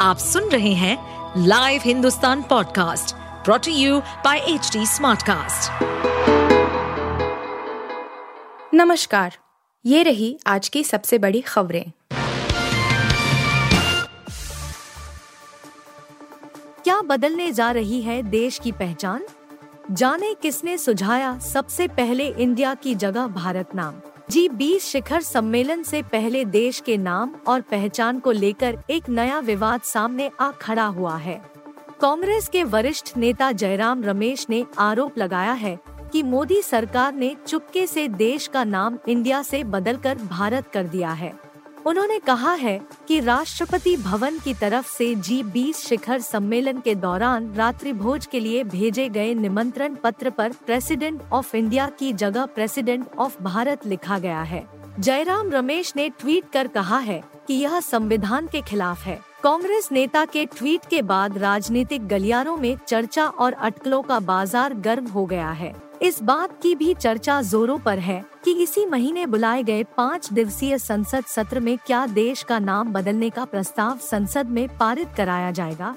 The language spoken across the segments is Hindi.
आप सुन रहे हैं live Hindustan podcast brought to you by H smartcast. नमस्कार, ये रही आज की सबसे बड़ी खबरें। क्या बदलने जा रही है देश की पहचान? जाने किसने सुझाया सबसे पहले इंडिया की जगह भारत नाम? जी, बीस शिखर सम्मेलन से पहले देश के नाम और पहचान को लेकर एक नया विवाद सामने आ खड़ा हुआ है। कांग्रेस के वरिष्ठ नेता जयराम रमेश ने आरोप लगाया है कि मोदी सरकार ने चुपके से देश का नाम इंडिया से बदलकर भारत कर दिया है। उन्होंने कहा है कि राष्ट्रपति भवन की तरफ़ से जी बीस शिखर सम्मेलन के दौरान रात्रि भोज के लिए भेजे गए निमंत्रण पत्र पर प्रेसिडेंट ऑफ़ इंडिया की जगह प्रेसिडेंट ऑफ़ भारत लिखा गया है। जयराम रमेश ने ट्वीट कर कहा है कि यह संविधान के खिलाफ है। कांग्रेस नेता के ट्वीट के बाद राजनीतिक गलियारों में चर्चा और अटकलों का बाज़ार गर्म हो गया है। इस बात की भी चर्चा जोरों पर है कि इसी महीने बुलाए गए पाँच दिवसीय संसद सत्र में क्या देश का नाम बदलने का प्रस्ताव संसद में पारित कराया जाएगा?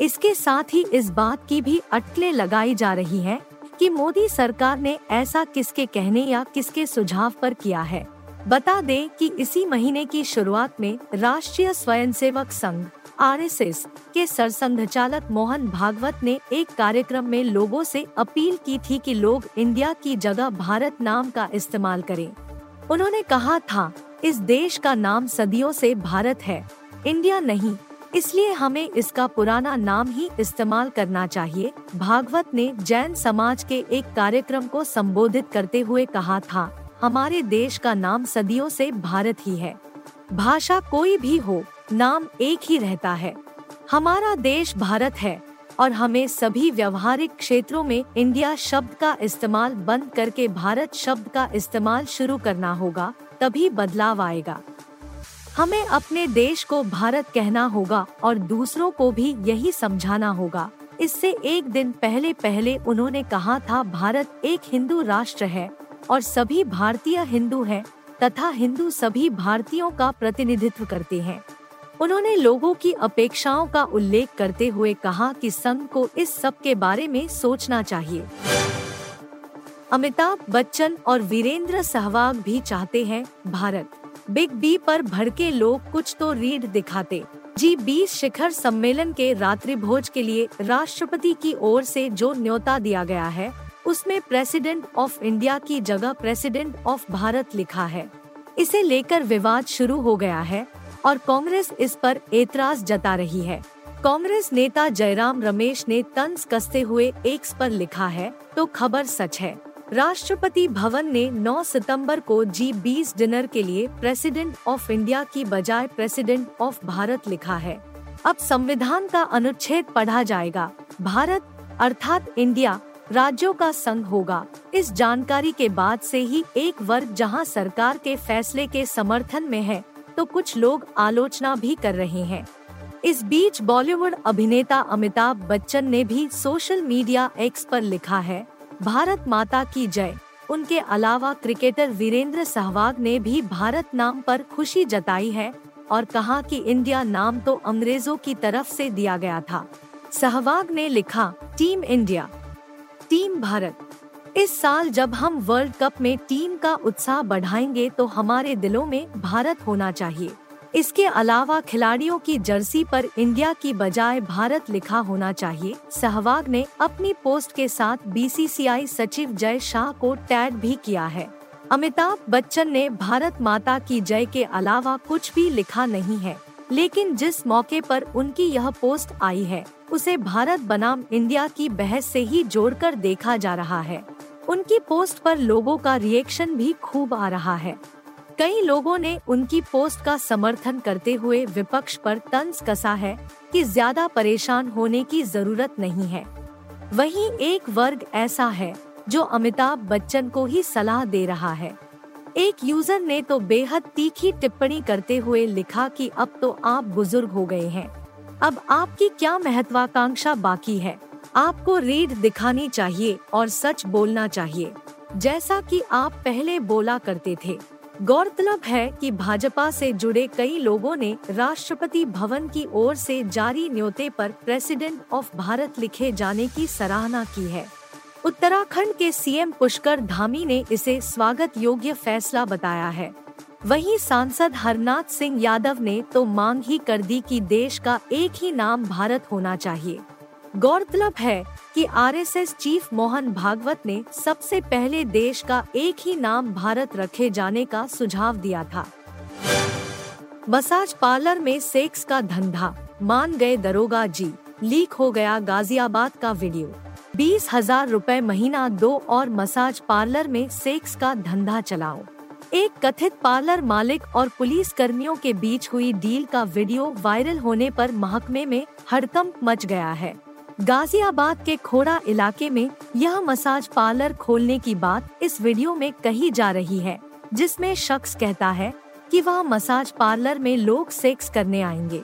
इसके साथ ही इस बात की भी अटकलें लगाई जा रही है कि मोदी सरकार ने ऐसा किसके कहने या किसके सुझाव पर किया है। बता दें कि इसी महीने की शुरुआत में राष्ट्रीय स्वयंसेवक संघ आरएसएस के सरसंघचालक मोहन भागवत ने एक कार्यक्रम में लोगों से अपील की थी कि लोग इंडिया की जगह भारत नाम का इस्तेमाल करें। उन्होंने कहा था, इस देश का नाम सदियों से भारत है, इंडिया नहीं, इसलिए हमें इसका पुराना नाम ही इस्तेमाल करना चाहिए। भागवत ने जैन समाज के एक कार्यक्रम को संबोधित करते हुए कहा था, हमारे देश का नाम सदियों से भारत ही है। भाषा कोई भी हो नाम एक ही रहता है। हमारा देश भारत है और हमें सभी व्यवहारिक क्षेत्रों में इंडिया शब्द का इस्तेमाल बंद करके भारत शब्द का इस्तेमाल शुरू करना होगा, तभी बदलाव आएगा। हमें अपने देश को भारत कहना होगा और दूसरों को भी यही समझाना होगा। इससे एक दिन पहले पहले उन्होंने कहा था, भारत एक हिंदू राष्ट्र है और सभी भारतीय हिंदू हैं तथा हिंदू सभी भारतीयों का प्रतिनिधित्व करते हैं। उन्होंने लोगों की अपेक्षाओं का उल्लेख करते हुए कहा कि संघ को इस सब के बारे में सोचना चाहिए। अमिताभ बच्चन और वीरेंद्र सहवाग भी चाहते हैं भारत। बिग बी पर भड़के लोग कुछ तो रीड दिखाते। जी बीस शिखर सम्मेलन के रात्रि भोज के लिए राष्ट्रपति की ओर से जो न्योता दिया गया है, उसमें प्रेसिडेंट ऑफ़ इंडिया की जगह प्रेसिडेंट ऑफ़ भारत लिखा है। इसे लेकर विवाद शुरू हो गया है। और कांग्रेस इस पर एतराज़ जता रही है। कांग्रेस नेता जयराम रमेश ने तंज कसते हुए एक्स पर लिखा है तो खबर सच है। राष्ट्रपति भवन ने 9 सितंबर को जी बीस डिनर के लिए प्रेसिडेंट ऑफ़ इंडिया की बजाय प्रेसिडेंट ऑफ़ भारत लिखा है। अब संविधान का अनुच्छेद पढ़ा जाएगा। भारत, अर्थात इंडिया, राज्यों का संघ होगा। इस जानकारी के बाद से ही एक वर्ग जहाँ सरकार के फैसले के समर्थन में है तो कुछ लोग आलोचना भी कर रहे हैं। इस बीच बॉलीवुड अभिनेता अमिताभ बच्चन ने भी सोशल मीडिया एक्स पर लिखा है, भारत माता की जय। उनके अलावा क्रिकेटर वीरेंद्र सहवाग ने भी भारत नाम पर खुशी जताई है और कहा कि इंडिया नाम तो अंग्रेज़ों की तरफ़ से दिया गया था। सहवाग ने लिखा, टीम इंडिया, टीम भारत। इस साल जब हम वर्ल्ड कप में टीम का उत्साह बढ़ाएँगे तो हमारे दिलों में भारत होना चाहिए। इसके अलावा खिलाड़ियों की जर्सी पर इंडिया की बजाय भारत लिखा होना चाहिए। सहवाग ने अपनी पोस्ट के साथ बीसीसीआई सचिव जय शाह को टैग भी किया है। अमिताभ बच्चन ने भारत माता की जय के अलावा कुछ भी लिखा नहीं है, लेकिन जिस मौके पर उनकी यह पोस्ट आई है, उसे भारत बनाम इंडिया की बहस से ही जोड़कर देखा जा रहा है। उनकी पोस्ट पर लोगों का रिएक्शन भी खूब आ रहा है। कई लोगों ने उनकी पोस्ट का समर्थन करते हुए विपक्ष पर तंज कसा है कि ज़्यादा परेशान होने की ज़रूरत नहीं है। वहीं एक वर्ग ऐसा है जो अमिताभ बच्चन को ही सलाह दे रहा है। एक यूज़र ने तो बेहद तीखी टिप्पणी करते हुए लिखा कि अब तो आप बुज़ुर्ग हो गए हैं। अब आपकी क्या महत्वाकांक्षा बाकी है? आपको रीड दिखानी चाहिए और सच बोलना चाहिए। जैसा कि आप पहले बोला करते थे। गौरतलब है कि भाजपा से जुड़े कई लोगों ने राष्ट्रपति भवन की ओर से जारी न्योते पर प्रेसिडेंट ऑफ़ भारत लिखे जाने की सराहना की है। उत्तराखंड के सीएम पुष्कर धामी ने इसे स्वागत योग्य फैसला बताया है। वहीं सांसद हरनाथ सिंह यादव ने तो मांग ही कर दी कि देश का एक ही नाम भारत होना चाहिए। गौरतलब है कि आरएसएस चीफ मोहन भागवत ने सबसे पहले देश का एक ही नाम भारत रखे जाने का सुझाव दिया था। मसाज पार्लर में सेक्स का धंधा, मान गए दरोगा जी, लीक हो गया गाजियाबाद का वीडियो। बीस हज़ार रूपए महीना दो और मसाज पार्लर में सेक्स का धंधा चलाओ। एक कथित पार्लर मालिक और पुलिस कर्मियों के बीच हुई डील का वीडियो वायरल होने पर महकमे में हड़कंप मच गया है। गाजियाबाद के खोड़ा इलाके में यह मसाज पार्लर खोलने की बात इस वीडियो में कही जा रही है, जिसमें शख्स कहता है कि वह मसाज पार्लर में लोग सेक्स करने आएँगे।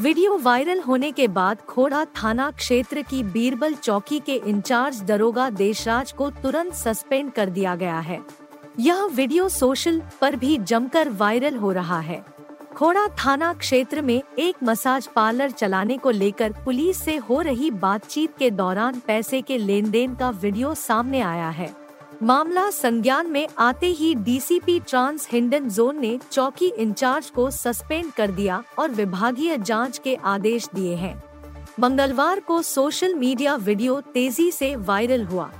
वीडियो वायरल होने के बाद खोड़ा थाना क्षेत्र की बीरबल चौकी के इंचार्ज दरोगा देशराज को तुरंत सस्पेंड कर दिया गया है। यह वीडियो सोशल पर भी जमकर वायरल हो रहा है। खोड़ा थाना क्षेत्र में एक मसाज पार्लर चलाने को लेकर पुलिस से हो रही बातचीत के दौरान पैसे के लेन देन का वीडियो सामने आया है। मामला संज्ञान में आते ही डीसीपी ट्रांस हिंडन जोन ने चौकी इंचार्ज को सस्पेंड कर दिया और विभागीय जाँच के आदेश दिए हैं। मंगलवार को सोशल मीडिया वीडियो तेज़ी से वायरल हुआ।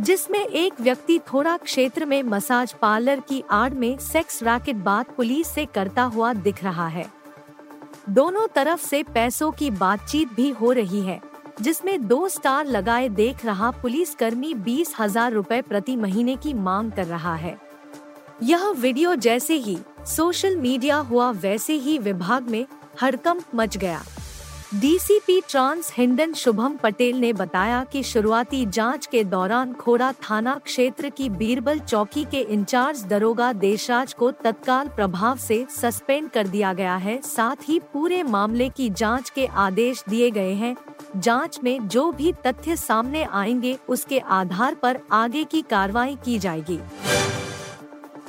जिसमें एक व्यक्ति थोड़ा क्षेत्र में मसाज पार्लर की आड़ में सेक्स रैकेट बात पुलिस से करता हुआ दिख रहा है। दोनों तरफ़ से पैसों की बातचीत भी हो रही है, जिसमें दो स्टार लगाए देख रहा पुलिस कर्मी बीस हज़ार रूपए प्रति महीने की मांग कर रहा है। यह वीडियो जैसे ही सोशल मीडिया हुआ, वैसे ही विभाग में हड़कंप मच गया। डीसीपी ट्रांस हिंडन शुभम पटेल ने बताया कि शुरुआती जाँच के दौरान खोड़ा थाना क्षेत्र की बीरबल चौकी के इंचार्ज दरोगा देशराज को तत्काल प्रभाव से सस्पेंड कर दिया गया है। साथ ही पूरे मामले की जाँच के आदेश दिए गए हैं। जाँच में जो भी तथ्य सामने आएँगे, उसके आधार पर आगे की कार्रवाई की जाएगी।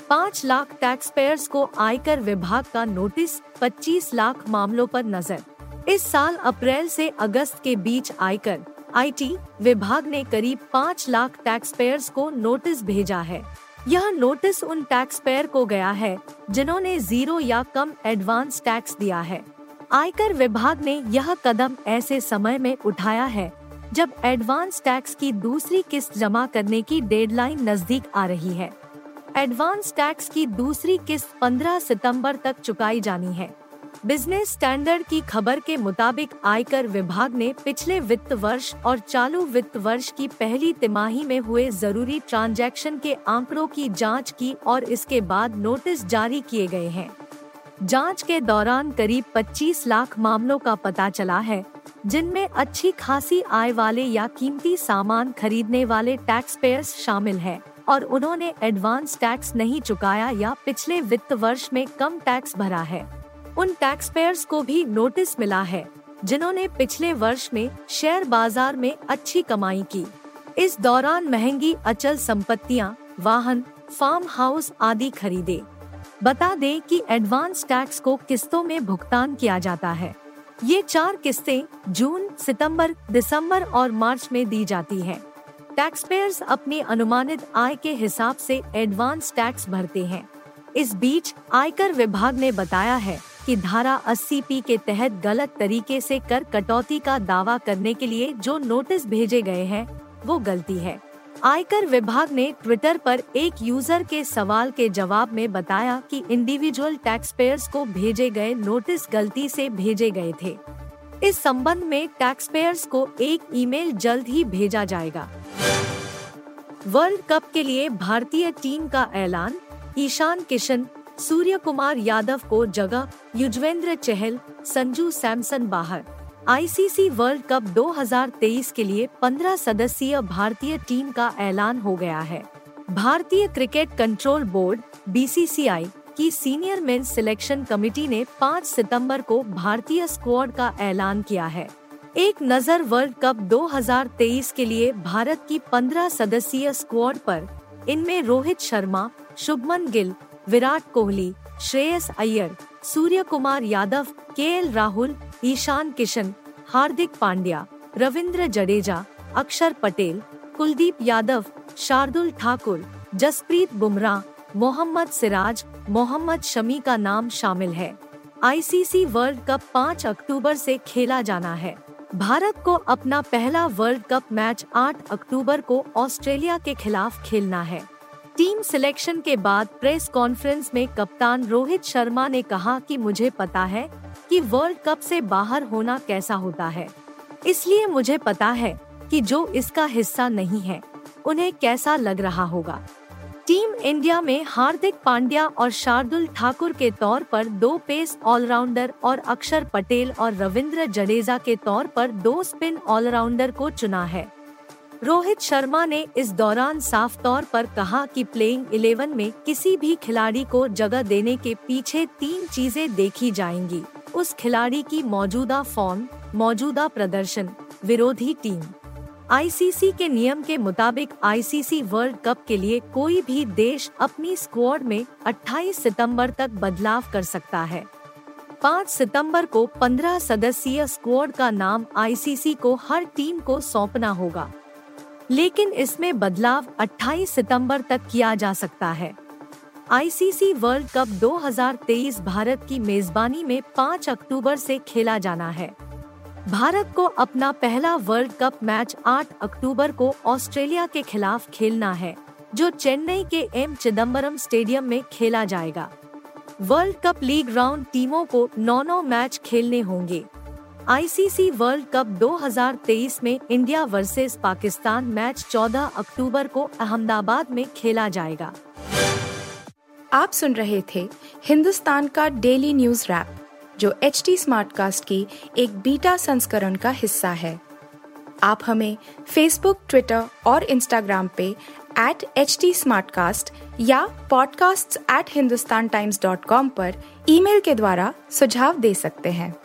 पाँच लाख टैक्स पेयर्स को आयकर विभाग का नोटिस 25 लाख मामलों पर नज़र। इस साल अप्रैल से अगस्त के बीच आयकर आईटी विभाग ने करीब पाँच लाख टैक्स पेयर्स को नोटिस भेजा है। यह नोटिस उन टैक्स पेयर को गया है, जिन्होंने ज़ीरो या कम एडवांस टैक्स दिया है। आयकर विभाग ने यह कदम ऐसे समय में उठाया है, जब एडवांस टैक्स की दूसरी किस्त जमा करने की डेडलाइन नज़दीक आ रही है। एडवांस टैक्स की दूसरी किस्त 15 सितंबर तक चुकाई जानी है। बिज़नेस स्टैंडर्ड की खबर के मुताबिक आयकर विभाग ने पिछले वित्त वर्ष और चालू वित्त वर्ष की पहली तिमाही में हुए ज़रूरी ट्रांजैक्शन के आंकड़ों की जाँच की और इसके बाद नोटिस जारी किए गए हैं। जाँच के दौरान करीब 25 लाख मामलों का पता चला है, जिनमें अच्छी खासी आय वाले या कीमती सामान खरीदने वाले टैक्स पेयर्स शामिल हैं और उन्होंने एडवांस टैक्स नहीं चुकाया या पिछले वित्त वर्ष में कम टैक्स भरा है। उन टैक्स पेयर्स को भी नोटिस मिला है जिन्होंने पिछले वर्ष में शेयर बाज़ार में अच्छी कमाई की। इस दौरान महँगी अचल संपत्तियाँ, वाहन फार्म हाउस आदि खरीदे। बता दें कि एडवांस टैक्स को किस्तों में भुगतान किया जाता है। ये चार किस्तें जून सितंबर, दिसंबर और मार्च में दी जाती है। टैक्स पेयर्स अपनी अनुमानित आय के हिसाब से एडवांस टैक्स भरते हैं। इस बीच आयकर विभाग ने बताया है कि धारा 80 पी के तहत गलत तरीके से कर कटौती का दावा करने के लिए जो नोटिस भेजे गए हैं, वो गलती है। आयकर विभाग ने ट्विटर पर एक यूज़र के सवाल के जवाब में बताया कि इंडिविजुअल टैक्स पेयर्स को भेजे गए नोटिस गलती से भेजे गए थे। इस संबंध में टैक्स पेयर्स को एक ईमेल जल्द ही भेजा जाएगा। वर्ल्ड कप के लिए भारतीय टीम का ऐलान, ईशान किशन सूर्य कुमार यादव को जगह, युजवेंद्र चहल, संजू सैमसन बाहर। आईसीसी वर्ल्ड कप 2023 के लिए 15 सदस्यीय भारतीय टीम का ऐलान हो गया है। भारतीय क्रिकेट कंट्रोल बोर्ड, बीसीसीआई, की सीनियर मेंस सिलेक्शन कमेटी ने 5 सितंबर को भारतीय स्क्वाड का ऐलान किया है। एक नज़र वर्ल्ड कप 2023 के लिए भारत की 15 सदस्यीय स्क्वाड पर, इनमें रोहित शर्मा, शुभमन गिल विराट कोहली, श्रेयस अय्यर सूर्य कुमार यादव, के राहुल, ईशान किशन, हार्दिक पांड्या, रविंद्र जडेजा, अक्षर पटेल, कुलदीप यादव, शार्दुल ठाकुर, जसप्रीत बुमराह मोहम्मद सिराज, मोहम्मद शमी का नाम शामिल है। आईसीसी वर्ल्ड कप 5 अक्टूबर से खेला जाना है। भारत को अपना पहला वर्ल्ड कप मैच 8 अक्टूबर को ऑस्ट्रेलिया के खिलाफ खेलना है। टीम सिलेक्शन के बाद प्रेस कॉन्फ्रेंस में कप्तान रोहित शर्मा ने कहा कि मुझे पता है कि वर्ल्ड कप से बाहर होना कैसा होता है। इसलिए मुझे पता है कि जो इसका हिस्सा नहीं है, उन्हें कैसा लग रहा होगा। टीम इंडिया में हार्दिक पांड्या और शार्दुल ठाकुर के तौर पर दो पेस ऑलराउंडर और अक्षर पटेल और रविंद्र जडेजा के तौर पर दो स्पिन ऑलराउंडर को चुना है। रोहित शर्मा ने इस दौरान साफ़ तौर पर कहा कि प्लेइंग इलेवन में किसी भी खिलाड़ी को जगह देने के पीछे तीन चीज़ें देखी जाएँगी। उस खिलाड़ी की मौजूदा फॉर्म मौजूदा प्रदर्शन, विरोधी टीम आईसीसी के नियम के मुताबिक आईसीसी वर्ल्ड कप के लिए कोई भी देश अपनी स्क्वाड में 28 सितंबर तक बदलाव कर सकता है। 5 सितंबर को 15 सदस्यीय स्क्वाड का नाम आईसीसी को हर टीम को सौंपना होगा। लेकिन इसमें बदलाव 28 सितंबर तक किया जा सकता है। आईसीसी वर्ल्ड कप 2023 भारत की मेजबानी में 5 अक्टूबर से खेला जाना है। भारत को अपना पहला वर्ल्ड कप मैच 8 अक्टूबर को ऑस्ट्रेलिया के खिलाफ खेलना है, जो चेन्नई के एम चिदम्बरम स्टेडियम में खेला जाएगा। वर्ल्ड कप लीग राउंड टीमों को नौ नौ मैच खेलने होंगे। आईसीसी वर्ल्ड कप 2023 में इंडिया वर्सेस पाकिस्तान मैच 14 अक्टूबर को अहमदाबाद में खेला जाएगा। आप सुन रहे थे हिंदुस्तान का डेली न्यूज़ रैप, जो एच टी स्मार्ट कास्ट की एक बीटा संस्करण का हिस्सा है। आप हमें फेसबुक ट्विटर और इंस्टाग्राम पे एट एच टी या podcasts@hindustantimes.com पर ईमेल के द्वारा सुझाव दे सकते हैं।